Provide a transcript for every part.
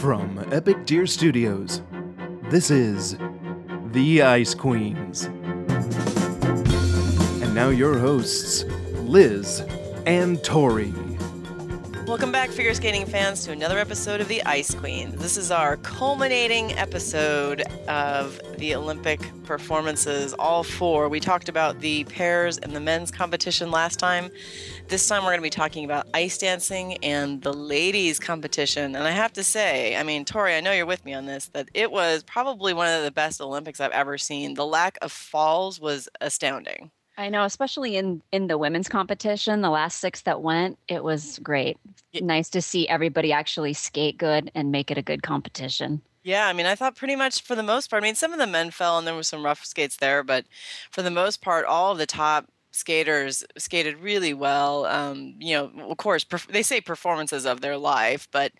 From Epic Deer Studios, this is The Ice Queens. And now your hosts, Liz and Tori. Welcome back, figure skating fans, to another episode of the Ice Queen. This is our culminating episode of the Olympic performances, all four. We talked about the pairs and the men's competition last time. This time we're going to be talking about ice dancing and the ladies' competition. And I have to say, I mean, Tori, I know you're with me on this, that it was probably one of the best Olympics I've ever seen. The lack of falls was astounding. I know, especially in in the women's competition, the last six that went, it was great. Nice to see everybody actually skate good and make it a good competition. Yeah, I mean, I thought pretty much for the most part. I mean, some of the men fell and there was some rough skates there, but for the most part, all of the top skaters skated really well. Um, you know, of course, perf- they say performances of their life, but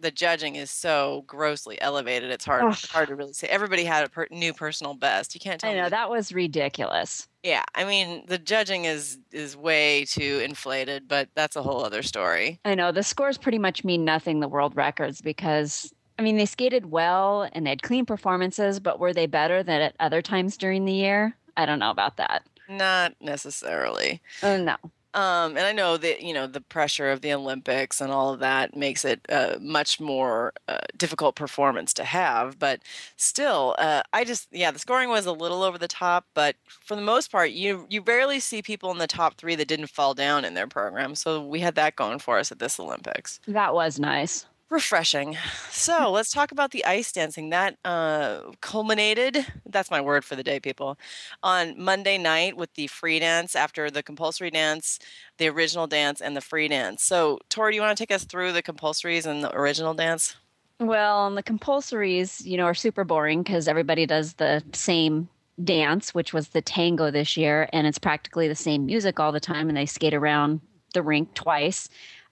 the judging is so grossly elevated. It's hard Ugh. hard to really say. Everybody had a per- new personal best. You can't tell I know that was ridiculous. Yeah, I mean, the judging is is way too inflated, but that's a whole other story. I know the scores pretty much mean nothing. The world records because I mean they skated well and they had clean performances, but were they better than at other times during the year? I don't know about that. Not necessarily. Oh no. Um, and I know that you know the pressure of the Olympics and all of that makes it a much more uh, difficult performance to have. But still, uh, I just yeah, the scoring was a little over the top. But for the most part, you you barely see people in the top three that didn't fall down in their program. So we had that going for us at this Olympics. That was nice. Refreshing. So let's talk about the ice dancing. That uh, culminated, that's my word for the day, people, on Monday night with the free dance after the compulsory dance, the original dance, and the free dance. So, Tori, do you want to take us through the compulsories and the original dance? Well, and the compulsories, you know, are super boring because everybody does the same dance, which was the tango this year, and it's practically the same music all the time, and they skate around the rink twice.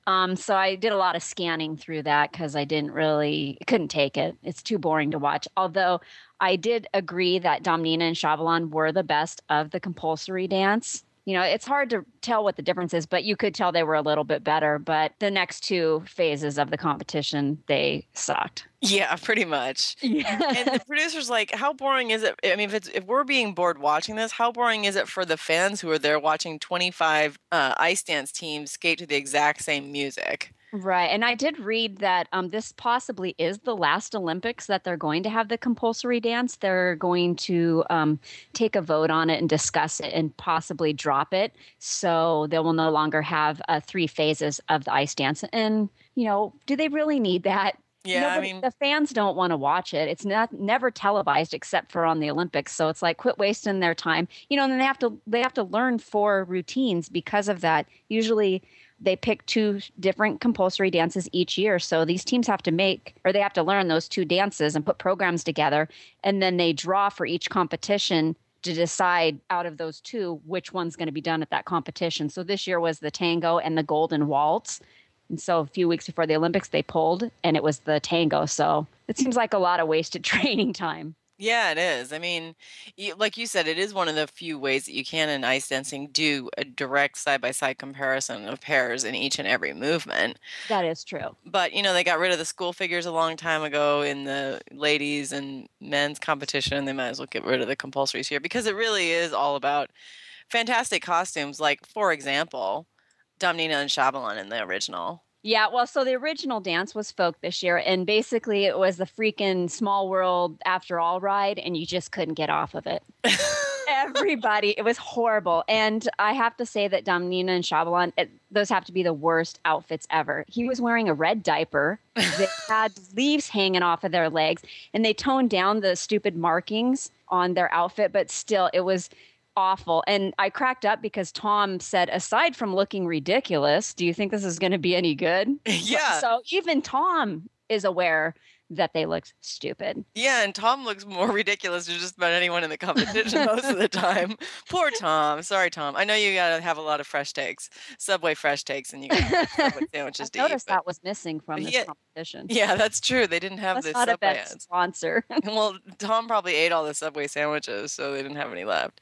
Um, so I did a lot of scanning through that because I didn't really couldn't take it. It's too boring to watch. Although I did agree that Domnina and Shabalin were the best of the compulsory dance. You know, it's hard to tell what the difference is, but you could tell they were a little bit better. But the next two phases of the competition, they sucked. Yeah, pretty much. Yeah. and the producer's like, how boring is it? I mean, if it's if we're being bored watching this, how boring is it for the fans who are there watching 25 uh, ice dance teams skate to the exact same music? Right. And I did read that um, this possibly is the last Olympics that they're going to have the compulsory dance. They're going to um, take a vote on it and discuss it and possibly drop it. So they will no longer have uh, three phases of the ice dance. And, you know, do they really need that? Yeah, I mean, the fans don't want to watch it. It's not never televised except for on the Olympics. So it's like quit wasting their time. You know, and then they have to they have to learn four routines because of that. Usually they pick two different compulsory dances each year. So these teams have to make or they have to learn those two dances and put programs together and then they draw for each competition to decide out of those two which one's going to be done at that competition. So this year was the tango and the golden waltz. And so a few weeks before the Olympics, they pulled and it was the tango. So it seems like a lot of wasted training time. Yeah, it is. I mean, like you said, it is one of the few ways that you can in ice dancing do a direct side by side comparison of pairs in each and every movement. That is true. But, you know, they got rid of the school figures a long time ago in the ladies and men's competition. They might as well get rid of the compulsories here because it really is all about fantastic costumes. Like, for example, Domnina and Shabalin in the original. Yeah, well, so the original dance was folk this year, and basically it was the freaking small world after all ride, and you just couldn't get off of it. Everybody, it was horrible. And I have to say that Domnina and Shabalin, it, those have to be the worst outfits ever. He was wearing a red diaper that had leaves hanging off of their legs, and they toned down the stupid markings on their outfit, but still, it was awful. And I cracked up because Tom said, aside from looking ridiculous, do you think this is going to be any good? yeah. So even Tom is aware that they look stupid. Yeah, and Tom looks more ridiculous than just about anyone in the competition most of the time. Poor Tom. Sorry, Tom. I know you gotta have a lot of fresh takes, Subway fresh takes, and you got Subway sandwiches I to eat. noticed but- that was missing from this Yeah, competition. Yeah, that's true. They didn't have That's the not a Subway bad sponsor. Well, Tom probably ate all the Subway sandwiches, so they didn't have any left.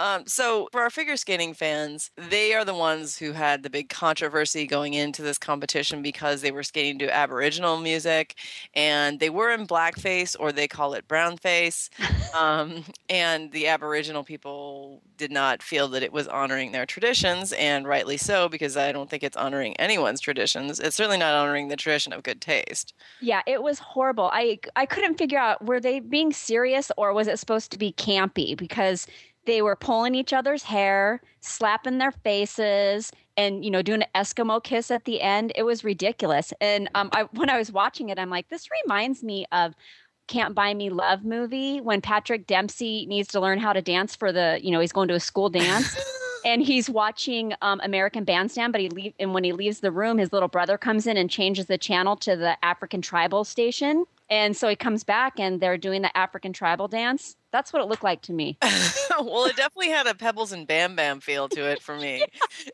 Um, so, for our figure skating fans, they are the ones who had the big controversy going into this competition because they were skating to Aboriginal music and they were in blackface, or they call it brownface. Um, and the Aboriginal people did not feel that it was honoring their traditions, and rightly so, because I don't think it's honoring anyone's traditions. It's certainly not honoring the tradition of good taste. Yeah, it was horrible. I I couldn't figure out were they being serious or was it supposed to be campy because they were pulling each other's hair, slapping their faces, and you know doing an Eskimo kiss at the end. It was ridiculous. And um, I, when I was watching it, I'm like, this reminds me of Can't Buy Me Love movie when Patrick Dempsey needs to learn how to dance for the you know he's going to a school dance. and he's watching um, American Bandstand, but he leave and when he leaves the room, his little brother comes in and changes the channel to the African tribal station. And so he comes back and they're doing the African tribal dance. That's what it looked like to me. well, it definitely had a Pebbles and Bam Bam feel to it for me.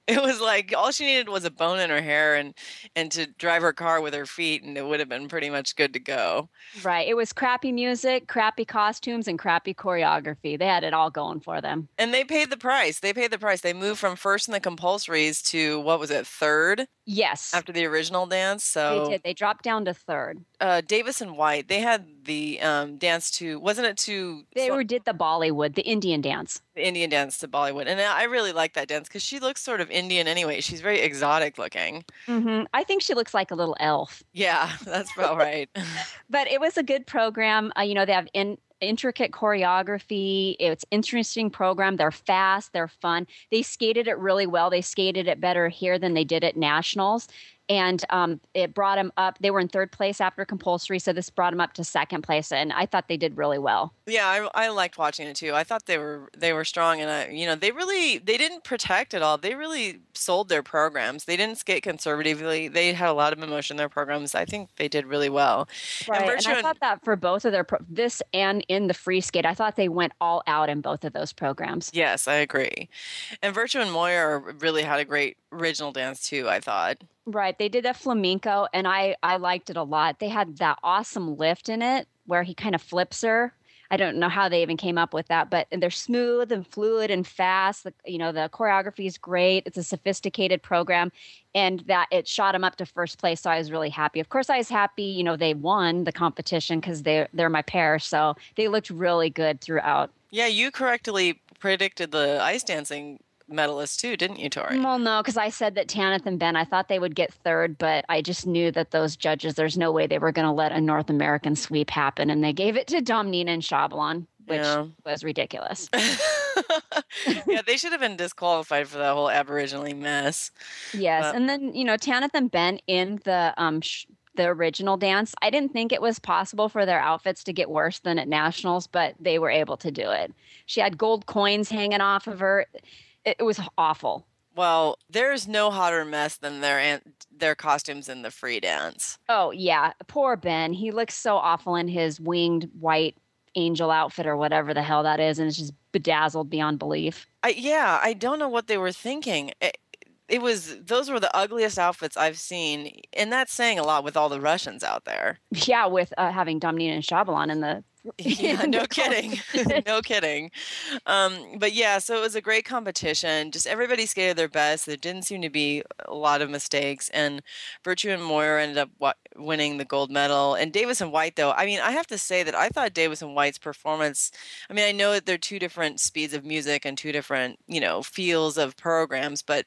It was like all she needed was a bone in her hair and and to drive her car with her feet, and it would have been pretty much good to go. Right. It was crappy music, crappy costumes, and crappy choreography. They had it all going for them. And they paid the price. They paid the price. They moved from first in the compulsories to what was it, third Yes. after the original dance. they So did. They dropped down to third. uh, Davis and White, they had the um, dance to wasn't it to They were did the Bollywood, the Indian dance. the Indian dance to Bollywood, and I really like that dance because she looks sort of Indian anyway. She's very exotic looking. hmm I think she looks like a little elf. Yeah, that's about right. but it was a good program. Uh, you know, they have in, intricate choreography. It's interesting program. They're fast. They're fun. They skated it really well. They skated it better here than they did at nationals. And um, it brought them up. They were in third place after compulsory, so this brought them up to second place. And I thought they did really well. Yeah, I, I liked watching it too. I thought they were they were strong, and I, you know, they really they didn't protect at all. They really sold their programs. They didn't skate conservatively. They had a lot of emotion in their programs. I think they did really well. Right. And, Virtue I thought that for both of their pro- this and in the free skate, I thought they went all out in both of those programs. Yes, I agree. And Virtue and Moir really had a great original dance too. I thought. Right. They did a flamenco and I I liked it a lot. They had that awesome lift in it where he kind of flips her. I don't know how they even came up with that, but they're smooth and fluid and fast. The, you know, the choreography is great. It's a sophisticated program and that it shot them up to first place. So I was really happy. Of course, I was happy, you know, they won the competition because they, they're my pair. So they looked really good throughout. Yeah, you correctly predicted the ice dancing medalists too, didn't you, Tori? Well, no, because I said that Tanith and Ben, I thought they would get third, but I just knew that those judges, there's no way they were going to let a North American sweep happen. And they gave it to Domnina and Shabalin, which Yeah. was ridiculous. yeah, they should have been disqualified for that whole Aboriginal mess. Yes. Uh, and then, you know, Tanith and Ben in the, um, sh- the original dance, I didn't think it was possible for their outfits to get worse than at nationals, but they were able to do it. She had gold coins hanging off of her. It, it was awful. Well, there's no hotter mess than their their costumes in the free dance. Oh yeah, poor Ben. He looks so awful in his winged white angel outfit or whatever the hell that is, and it's just bedazzled beyond belief. I yeah, I don't know what they were thinking. It, it was those were the ugliest outfits I've seen, and that's saying a lot with all the Russians out there. Yeah, with uh, having Domnina and Shabalin in the Yeah, no kidding. no kidding. Um, but yeah, so it was a great competition. Just everybody skated their best. There didn't seem to be a lot of mistakes. And Virtue and Moir ended up wa- winning the gold medal. And Davis and White, though, I mean, I have to say that I thought Davis and White's performance, I mean, I know that they're two different speeds of music and two different, you know, feels of programs, but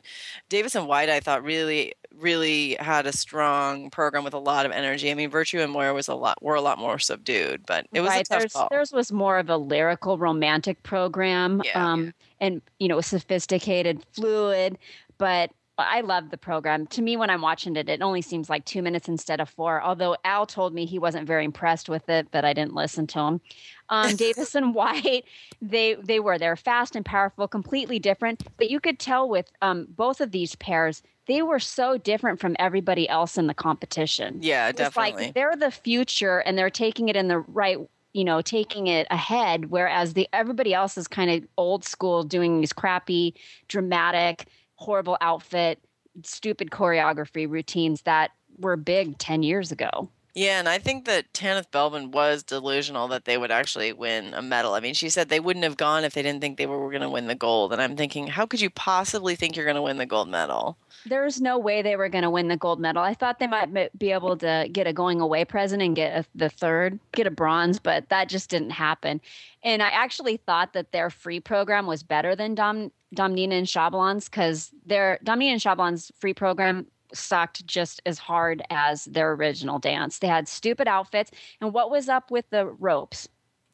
Davis and White, I thought really, really had a strong program with a lot of energy. I mean, Virtue and Moir was a lot, were a lot more subdued, but it was right. a tough Theirs, call. theirs was more of a lyrical, romantic program, Yeah. um, and you know, sophisticated, fluid. But I love the program. To me, when I'm watching it, it only seems like two minutes instead of four. Although Al told me he wasn't very impressed with it, but I didn't listen to him. Um, Davis and White, they they were they're fast and powerful, completely different. But you could tell with um, both of these pairs, they were so different from everybody else in the competition. Yeah, It's definitely. like they're the future and they're taking it in the right you know taking it ahead whereas the everybody else is kind of old school doing these crappy dramatic horrible outfit stupid choreography routines that were big 10 years ago Yeah, and I think that Tanith Belbin was delusional that they would actually win a medal. I mean, she said they wouldn't have gone if they didn't think they were, going to win the gold. And I'm thinking, how could you possibly think you're going to win the gold medal? there's no way they were going to win the gold medal i thought they might be able to get a going away present and get a, the third get a bronze but that just didn't happen and i actually thought that their free program was better than Dom, domnina and Shabalin's because their domnina and Shabalin's free program sucked just as hard as their original dance they had stupid outfits and what was up with the ropes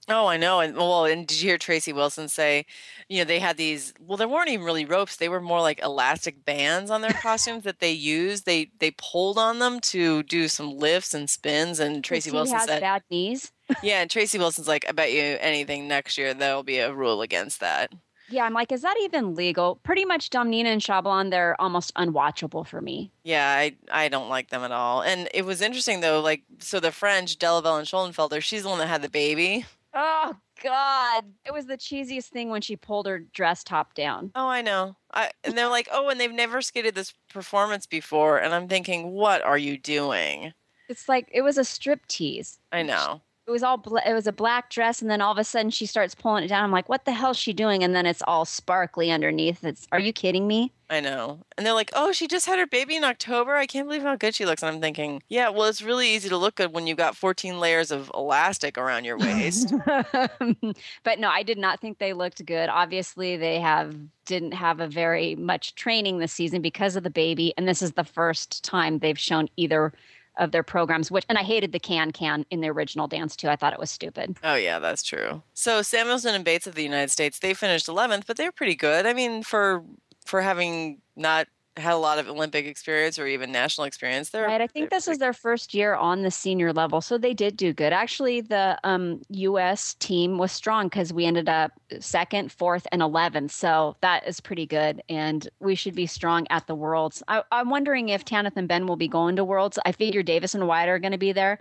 Oh, I know. And well, and did you hear Tracy Wilson say, you know, they had these well, there weren't even really ropes. They were more like elastic bands on their costumes that they used. They they pulled on them to do some lifts and spins and Tracy Wilson has said, bad knees Yeah, and Tracy Wilson's like, I bet you anything next year there'll be a rule against that. Yeah i'm like is that even legal pretty much domnina and Shabalin they're almost unwatchable for me Yeah, I I don't like them at all. And it was interesting though, like so the French, Delobel and Schoenfelder, she's the one that had the baby. Oh God! It was the cheesiest thing when she pulled her dress top down. Oh, I know. I and they're like, oh, and they've never skated this performance before, and I'm thinking, what are you doing? It's like it was a strip tease. I know. It was all bla- it was a black dress, and then all of a sudden she starts pulling it down. I'm like, what the hell is she doing? And then it's all sparkly underneath. It's are you kidding me? I know. And they're like, oh, she just had her baby in October. I can't believe how good she looks. And I'm thinking, yeah, well, it's really easy to look good when you've got 14 layers of elastic around your waist. but no, I did not think they looked good. Obviously, they have didn't have a very much training this season because of the baby, and this is the first time they've shown either of their programs. Which and I hated the can can in the original dance too. I thought it was stupid. oh, yeah, that's true. So Samuelson and Bates of the United States, they finished 11th, but they're pretty good. I mean, for for having not had a lot of Olympic experience or even national experience, they're Right. I think this is their first year on the senior level, so they did do good. Actually, the um, U.S. team was strong because we ended up second, fourth, and eleventh. So that is pretty good, and we should be strong at the Worlds. I, I'm wondering if Tanith and Ben will be going to Worlds. I figure Davis and White are going to be there.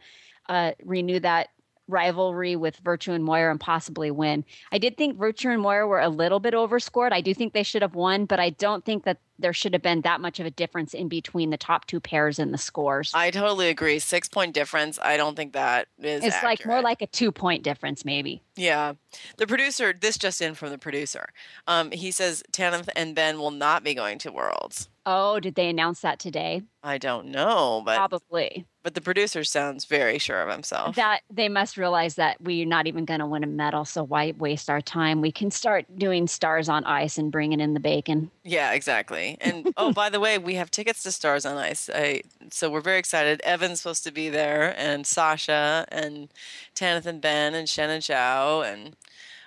Uh, renew that rivalry with Virtue and Moir and possibly win. I did think Virtue and Moir were a little bit overscored. I do think they should have won, but I don't think that there should have been that much of a difference in between the top two pairs in the scores. I totally agree. Six point difference. I don't think that is. it's like more like a two point difference, maybe. Yeah. The producer, this just in from the producer. Um, he says Tanith and Ben will not be going to Worlds. Oh, did they announce that today? I don't know, but Probably. but the producer sounds very sure of himself. That they must realize that we're not even going to win a medal, so why waste our time? We can start doing stars on ice and bringing in the bacon. yeah, exactly. And oh, by the way, we have tickets to Stars on Ice. I, so we're very excited. Evan's supposed to be there, and Sasha, and Tanith and Ben, and Shen and Zhao, and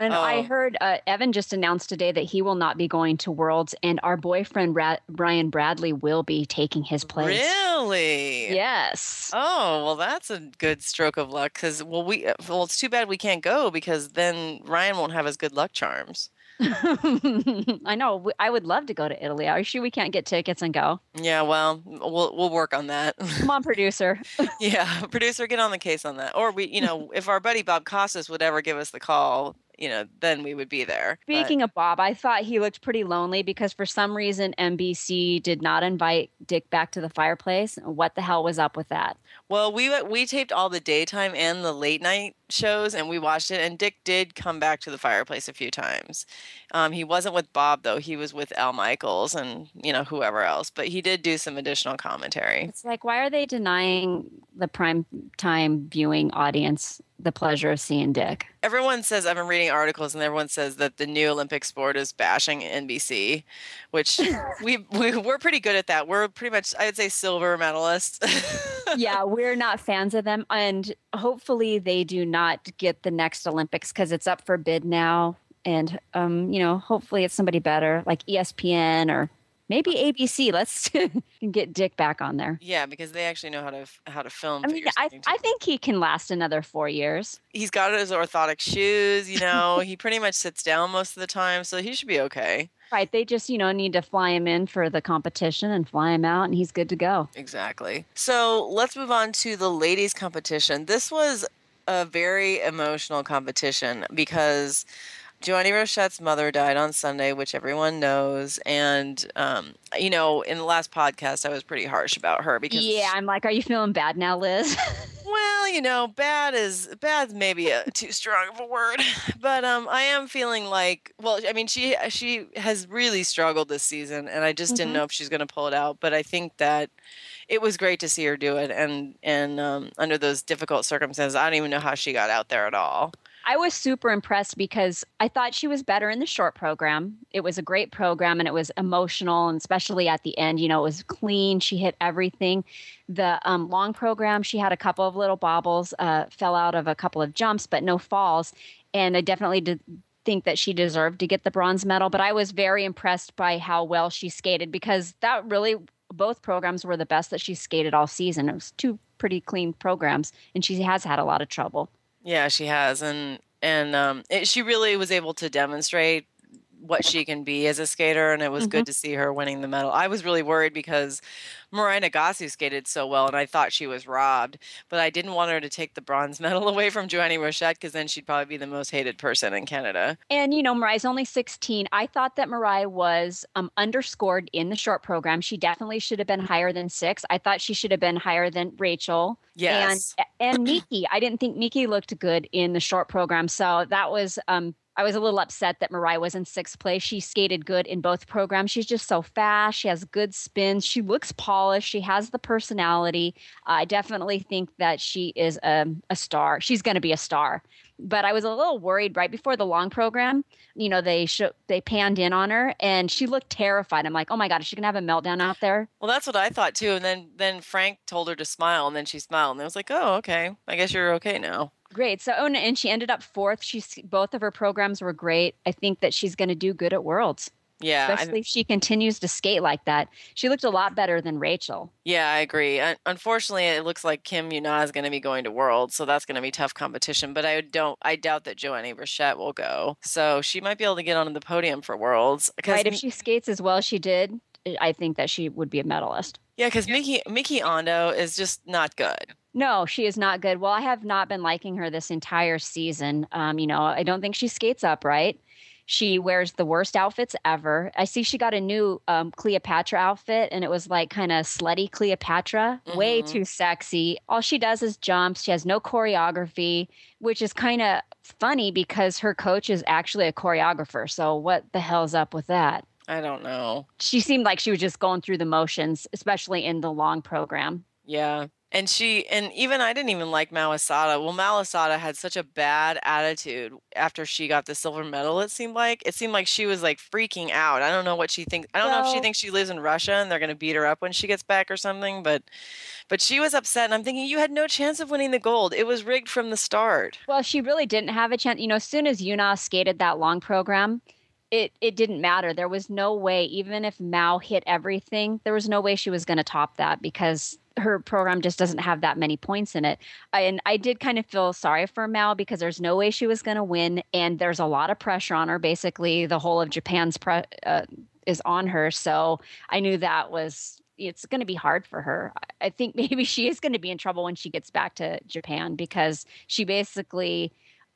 And I Oh. heard uh, Evan just announced today that he will not be going to Worlds, and our boyfriend Ra- Ryan Bradley will be taking his place. really, Yes. Oh well, that's a good stroke of luck. Because well, we well, it's too bad we can't go because then Ryan won't have his good luck charms. I know. I would love to go to Italy. Are you sure we can't get tickets and go? Yeah, well, we'll we'll work on that. Come on, producer. yeah, producer, get on the case on that. Or we, you know, if our buddy Bob Costas would ever give us the call, you know, then we would be there. But- Speaking of Bob, I thought he looked pretty lonely because for some reason NBC did not invite Dick back to the fireplace. What the hell was up with that? Well, we we taped all the daytime and the late night shows, and we watched it. And Dick did come back to the fireplace a few times. Um, he wasn't with Bob though; he was with Al Michaels and you know whoever else. But he did do some additional commentary. It's like, why are they denying the prime time viewing audience the pleasure of seeing Dick? everyone says I've been reading articles, and everyone says that the new Olympic sport is bashing NBC, which we, we we're pretty good at that. We're pretty much I would say silver medalists. yeah, we're not fans of them. And hopefully they do not get the next Olympics because it's up for bid now. And, um, you know, hopefully it's somebody better like ESPN or Maybe uh ABC. Let's get Dick back on there. Yeah, because they actually know how to how to film. I mean, I, I think he can last another four years. He's got his orthotic shoes. You know, he pretty much sits down most of the time, so he should be okay. Right. They just, you know, need to fly him in for the competition and fly him out, and he's good to go. Exactly. So let's move on to the ladies' competition. This was a very emotional competition because Joannie Rochette's mother died on Sunday, which everyone knows. And, um, you know, in the last podcast, I was pretty harsh about her because. Yeah, I'm like, are you feeling bad now, Liz? well, you know, bad is bad. Maybe a too strong of a word, but um, I am feeling like, well, I mean, she she has really struggled this season, and I just mm-hmm. didn't know if she's going to pull it out. But I think that it was great to see her do it, and and um, under those difficult circumstances, I don't even know how she got out there at all. I was super impressed because I thought she was better in the short program. It was a great program and it was emotional, and especially at the end, you know, it was clean. She hit everything. The um, long program, she had a couple of little bobbles, uh, fell out of a couple of jumps, but no falls. And I definitely did think that she deserved to get the bronze medal, but I was very impressed by how well she skated because that really both programs were the best that she skated all season. It was two pretty clean programs, and she has had a lot of trouble. Yeah, she has, and and um, it, she really was able to demonstrate what she can be as a skater, and it was mm-hmm. good to see her winning the medal. I was really worried because Mirai Nagasu skated so well, and I thought she was robbed, but I didn't want her to take the bronze medal away from Joannie Rochette because then she'd probably be the most hated person in Canada. And you know, Mirai's only 16. I thought that Mirai was um, underscored in the short program. She definitely should have been higher than six. I thought she should have been higher than Rachael. Yes. And and Miki, I didn't think Miki looked good in the short program, so that was um, I was a little upset that Mirai was in sixth place. She skated good in both programs. She's just so fast. She has good spins. She looks polished. She has the personality. I definitely think that she is a, a star. She's going to be a star. But I was a little worried right before the long program. You know, they sh- they panned in on her, and she looked terrified. I'm like, oh my god, is she gonna have a meltdown out there? Well, that's what I thought too. And then then Frank told her to smile, and then she smiled, and I was like, oh okay, I guess you're okay now. Great. So, oh, and she ended up fourth. She's both of her programs were great. I think that she's going to do good at Worlds. Yeah, especially if she continues to skate like that. She looked a lot better than Rachael. Yeah, I agree. Uh, unfortunately, it looks like Kim Yuna is going to be going to Worlds, so that's going to be tough competition. But I don't, I doubt that Joannie Rochette will go. So she might be able to get onto the podium for Worlds. Right, if she skates as well as she did, I think that she would be a medalist. Yeah, because Miki Miki Ando is just not good. No, she is not good. Well, I have not been liking her this entire season. Um, you know, I don't think she skates upright. She wears the worst outfits ever. I see she got a new um, Cleopatra outfit, and it was like kind of slutty Cleopatra, mm-hmm. way too sexy. All she does is jumps. She has no choreography, which is kind of funny because her coach is actually a choreographer. So what the hell's up with that? I don't know. She seemed like she was just going through the motions, especially in the long program. Yeah and she and even I didn't even like Mao Asada. Well, Mao Asada had such a bad attitude after she got the silver medal. It seemed like it seemed like she was like freaking out. I don't know what she thinks. I don't well, know if she thinks she lives in Russia and they're going to beat her up when she gets back or something. But but she was upset, and I'm thinking you had no chance of winning the gold. It was rigged from the start. Well, she really didn't have a chance. You know, as soon as Yuna skated that long program. It, it didn't matter. There was no way, even if Mao hit everything, there was no way she was going to top that because her program just doesn't have that many points in it. And I did kind of feel sorry for Mao because there's no way she was going to win, and there's a lot of pressure on her. Basically, the whole of Japan's pre- uh, is on her, so I knew that was it's going to be hard for her. I think maybe she is going to be in trouble when she gets back to Japan because she basically,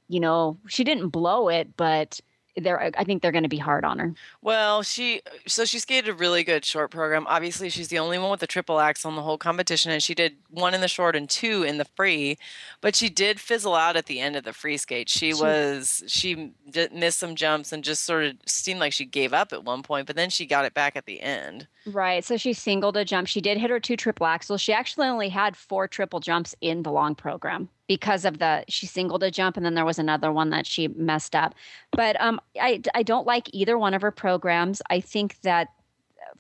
you know, she didn't blow it, but they're I think they're going to be hard on her. Well, she so she skated a really good short program. Obviously, she's the only one with the triple axel in the whole competition, and she did one in the short and two in the free. But she did fizzle out at the end of the free skate. She, she was she missed some jumps and just sort of seemed like she gave up at one point, but then she got it back at the end. Right. So she singled a jump. She did hit her two triple axels. She actually only had four triple jumps in the long program because of the she singled a jump and then there was another one that she messed up. But um, I I don't like either one of her programs. I think that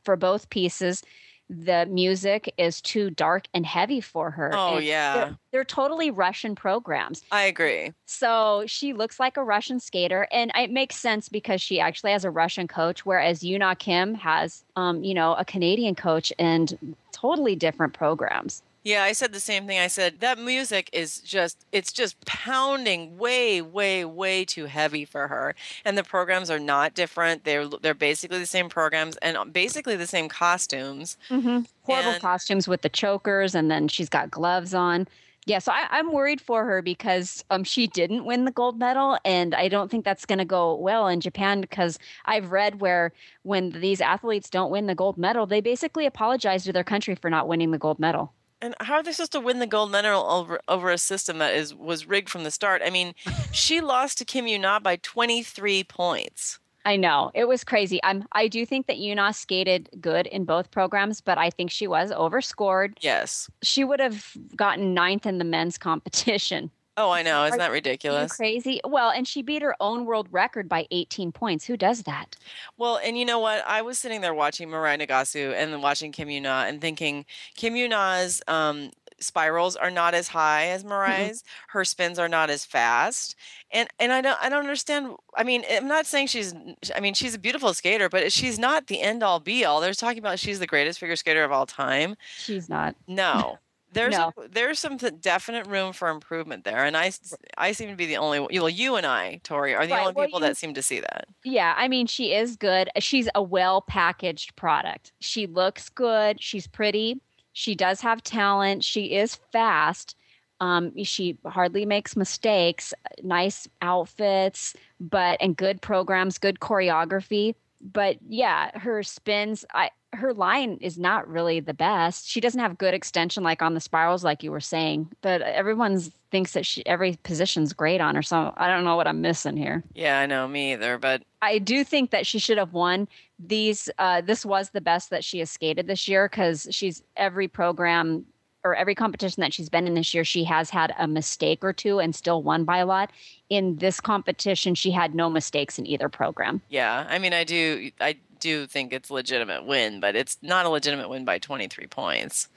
for both pieces, the music is too dark and heavy for her. Oh, And yeah. They're, they're totally Russian programs. I agree. So she looks like a Russian skater, and it makes sense because she actually has a Russian coach, whereas Yuna Kim has, um, you know, a Canadian coach and totally different programs. Yeah, I said the same thing. I said that music is just it's just pounding way way way too heavy for her. And the programs are not different. They're they're basically the same programs and basically the same costumes. Mm-hmm. Horrible And- costumes with the chokers, and then she's got gloves on. Yeah, so I, I'm worried for her because um, she didn't win the gold medal, and I don't think that's going to go well in Japan because I've read where when these athletes don't win the gold medal, they basically apologize to their country for not winning the gold medal. And how are they supposed to win the gold medal over over a system that is was rigged from the start? I mean, she lost to Kim Yuna by 23 points. I know it was crazy. I'm. I do think that Yuna skated good in both programs, but I think she was overscored. Yes. She would have gotten ninth in the men's competition. Oh, I know. Isn't Are that ridiculous? crazy? Well, and she beat her own world record by 18 points. Who does that? Well, and you know what? I was sitting there watching Mirai Nagasu and then watching Kim Yuna and thinking Kim Yuna's um, spirals are not as high as Mirai's. Her spins are not as fast. And and I don't I don't understand. I mean, I'm not saying she's I mean, she's a beautiful skater, but she's not the end all be all. They're talking about she's the greatest figure skater of all time. She's not. No. There's No. a, there's some definite room for improvement there, and i i seem to be the only. Well, you and I, Tori, are the Right, only well, people you- that seem to see that. Yeah, I mean, she is good. She's a well packaged product. She looks good. She's pretty. She does have talent. She is fast. Um, she hardly makes mistakes. Nice outfits, but and good programs, good choreography. But yeah, her spins. I her line is not really the best. She doesn't have good extension like on the spirals, like you were saying. But everyone thinks that she every position's great on her. So I don't know what I'm missing here. Yeah, I know me either, but I do think that she should have won these. Uh, this was the best that she has skated this year because she's every program or every competition that she's been in this year, she has had a mistake or two and still won by a lot. In this competition, she had no mistakes in either program. yeah, I mean, I do, I do think it's legitimate win, but it's not a legitimate win by 23 points.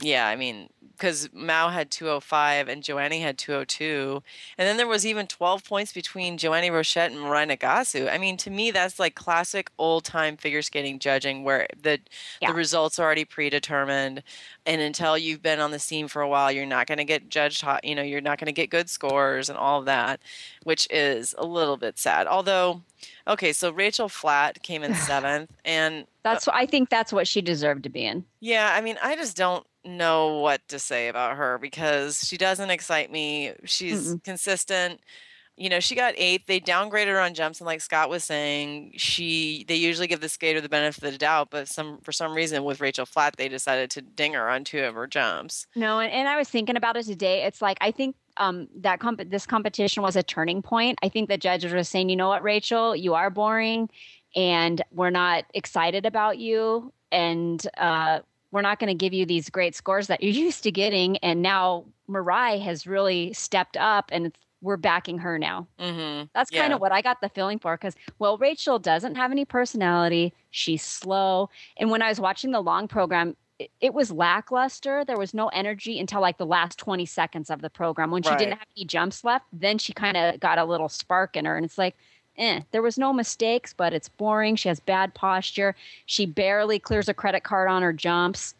Yeah, I mean, because Mao had 205 and Joannie had 202. And then there was even 12 points between Joannie Rochette and Mirai Nagasu. I mean, to me, that's like classic old time figure skating judging where the, Yeah. the results are already predetermined. And until you've been on the scene for a while, you're not going to get judged hot. You know, you're not going to get good scores and all of that, which is a little bit sad. Although, okay, so Rachael Flatt came in seventh. And uh That's what I think. That's what she deserved to be in. yeah, I mean, I just don't know what to say about her because she doesn't excite me. She's consistent. You know, she got eighth. They downgraded her on jumps, and like Scott was saying, she they usually give the skater the benefit of the doubt, but some for some reason with Rachael Flatt, they decided to ding her on two of her jumps. No, and, and I was thinking about it today. It's like I think um, that comp- this competition was a turning point. I think the judges were saying, you know what, Rachael, you are boring, and we're not excited about you, and uh, we're not going to give you these great scores that you're used to getting. And now Mirai has really stepped up, and we're backing her now. Mm-hmm. That's kind of what I got the feeling for because, well, Rachael doesn't have any personality. She's slow. And when I was watching the long program, it, it was lackluster. There was no energy until like the last 20 seconds of the program. When she Right. didn't have any jumps left, then she kind of got a little spark in her. And it's like, eh, there was no mistakes, but it's boring. She has bad posture. She barely clears a credit card on her jumps.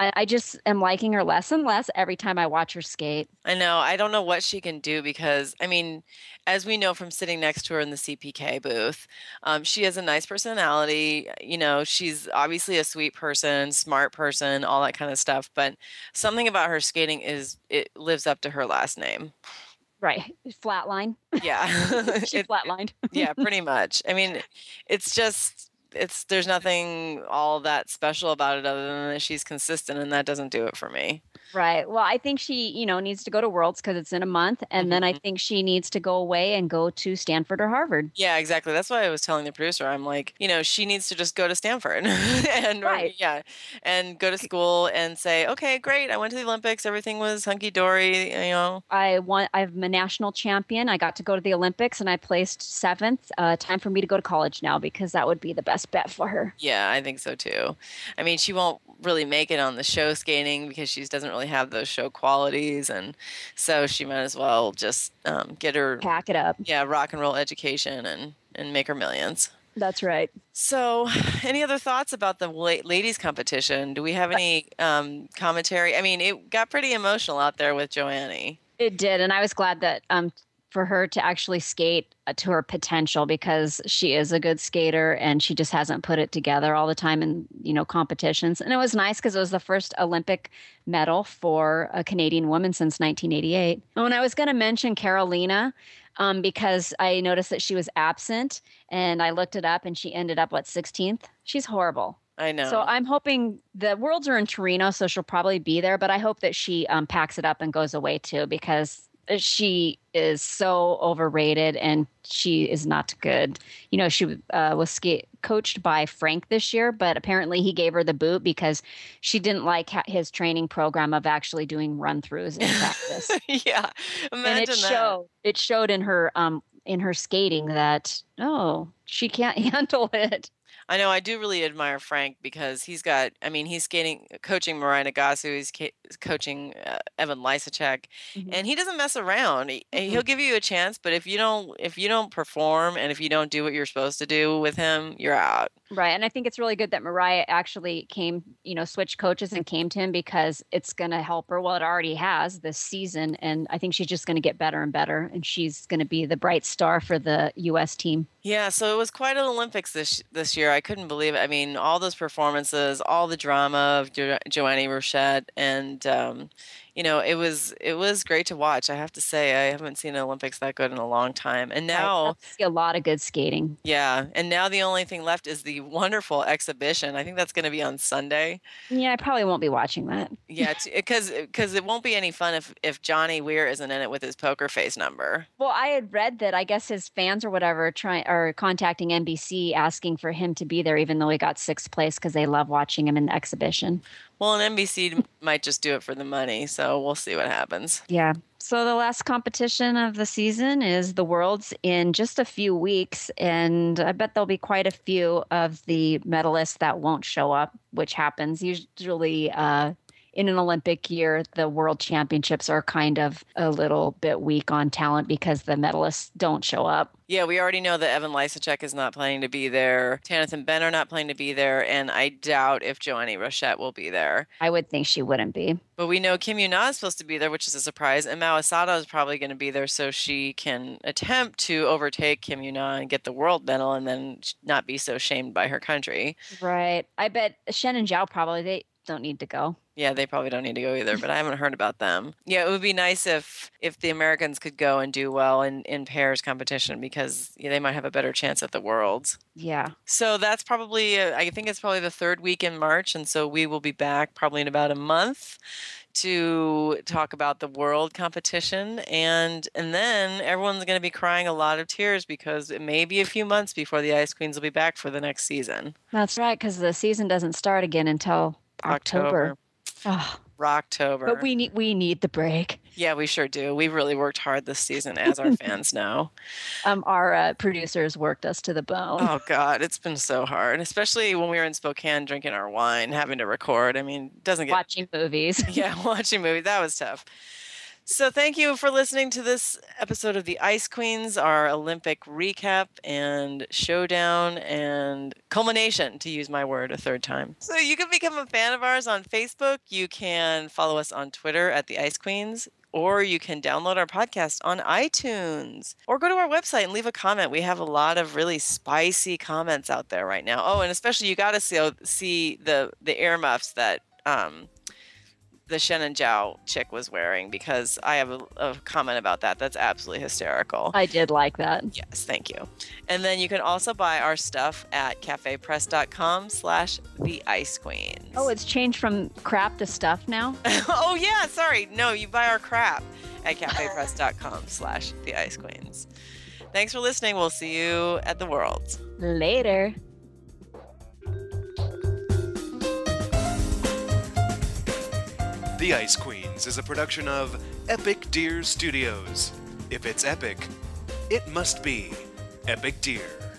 I, just am liking her less and less every time I watch her skate. I know. I don't know what she can do because, I mean, as we know from sitting next to her in the CPK booth, um, she has a nice personality. You know, she's obviously a sweet person, smart person, all that kind of stuff. But something about her skating is it lives up to her last name. Right. Flatline. Yeah. She It- flatlined. yeah, pretty much. I mean, it's just it's there's nothing all that special about it other than that she's consistent, and that doesn't do it for me. Right. Well, I think she, you know, needs to go to Worlds because it's in a month, and then I think she needs to go away and go to Stanford or Harvard. Yeah, exactly. That's why I was telling the producer. I'm like, you know, she needs to just go to Stanford and or- Right. yeah, and go to school and say, okay, great. I went to the Olympics. Everything was hunky dory. You know. I want. I'm a national champion. I got to go to the Olympics, and I placed seventh. Uh, time for me to go to college now because that would be the best bet for her. Yeah, I think so too. I mean, she won't really make it on the show skating because she doesn't really have those show qualities, and so she might as well just um, get her Pack it up. yeah rock and roll education and and make her millions. That's right. So, any other thoughts about the ladies competition? Do we have any um, commentary? I mean, it got pretty emotional out there with Joanne. It did, and I was glad that um for her to actually skate uh, to her potential because she is a good skater and she just hasn't put it together all the time in you know competitions. And it was nice because it was the first Olympic medal for a Canadian woman since 1988. Oh, and I was going to mention Carolina. Um, because I noticed that she was absent, and I looked it up, and she ended up what 16th. She's horrible. I know. So I'm hoping the Worlds are in Torino, so she'll probably be there. But I hope that she um, packs it up and goes away too, because she is so overrated and she is not good. You know, she uh, was ska- coached by Frank this year, but apparently he gave her the boot because she didn't like ha- his training program of actually doing run throughs in practice. yeah, imagine and it that. showed. It showed in her um in her skating that oh she can't handle it. I know. I do really admire Frank because he's got. I mean, he's skating, uh, coaching Mirai Nagasu. He's ca- coaching uh, Evan Lysacek, mm-hmm. and he doesn't mess around. He, Mm-mm. He'll mm-hmm. give you a chance, but if you don't, if you don't perform, and if you don't do what you're supposed to do with him, you're out. Right. And I think it's really good that Mirai actually came, you know, switched coaches and came to him because it's going to help her. Well, it already has this season. And I think she's just going to get better and better. And she's going to be the bright star for the U.S. team. Yeah, so it was quite an Olympics this this year. I couldn't believe it. I mean, all those performances, all the drama of jo- Joanne Rochette, and um, you know, it was it was great to watch. I have to say, I haven't seen Olympics that good in a long time. And now, see a lot of good skating. yeah, and now the only thing left is the wonderful exhibition. I think that's going to be on Sunday. Yeah, I probably won't be watching that. Yeah, because uh, because uh, it won't be any fun if if Johnny Weir isn't in it with his poker face number. Well, I had read that I guess his fans or whatever are trying are contacting NBC asking for him to be there, even though he got sixth place because they love watching him in the exhibition. Well, and NBC might just do it for the money, so we'll see what happens. Yeah. So the last competition of the season is the Worlds in just a few weeks, and I bet there'll be quite a few of the medalists that won't show up, which happens usually. Uh, in an Olympic year, the World Championships are kind of a little bit weak on talent because the medalists don't show up. Yeah, we already know that Evan Lysacek is not planning to be there. Tanith and Ben are not planning to be there, and I doubt if Joanne Rochette will be there. I would think she wouldn't be. But we know Kim Yuna is supposed to be there, which is a surprise, and Mao Asada is probably going to be there so she can attempt to overtake Kim Yuna and get the world medal, and then not be so shamed by her country. Right. I bet Shen and Zhao probably they don't need to go. Yeah, they probably don't need to go either, but I haven't heard about them. Yeah, it would be nice if if the Americans could go and do well in in pairs competition because yeah, they might have a better chance at the worlds. Yeah. So that's probably, uh, I think it's probably the third week in March. And so we will be back probably in about a month to talk about the world competition. And, and then everyone's going to be crying a lot of tears because it may be a few months before the Ice Queens will be back for the next season. That's right, because the season doesn't start again until October. Oh, Rocktober. but we need we need the break. yeah, we sure do. We've really worked hard this season, as our fans know. Um, our uh, producers worked us to the bone. Oh God, it's been so hard, especially when we were in Spokane drinking our wine, having to record. I mean, doesn't get Watching movies. yeah, watching movies. That was tough. So, thank you for listening to this episode of the Ice Queens, our Olympic recap and showdown and culmination, to use my word a third time. So, you can become a fan of ours on Facebook. You can follow us on Twitter at the Ice Queens. Or you can download our podcast on iTunes or go to our website and leave a comment. We have a lot of really spicy comments out there right now. Oh, and especially you got to see, see the, the earmuffs that um, the Shen and Zhao chick was wearing because I have a, a comment about that. That's absolutely hysterical. I did like that. Yes, thank you. And then you can also buy our stuff at cafepress.com slash the ice queens. Oh, it's changed from crap to stuff now. oh yeah, sorry. No, you buy our crap at cafepress.com slash the ice queens. Thanks for listening. We'll see you at the world. Later. The Ice Queens is a production of Epic Deer Studios. If it's epic, it must be Epic Deer.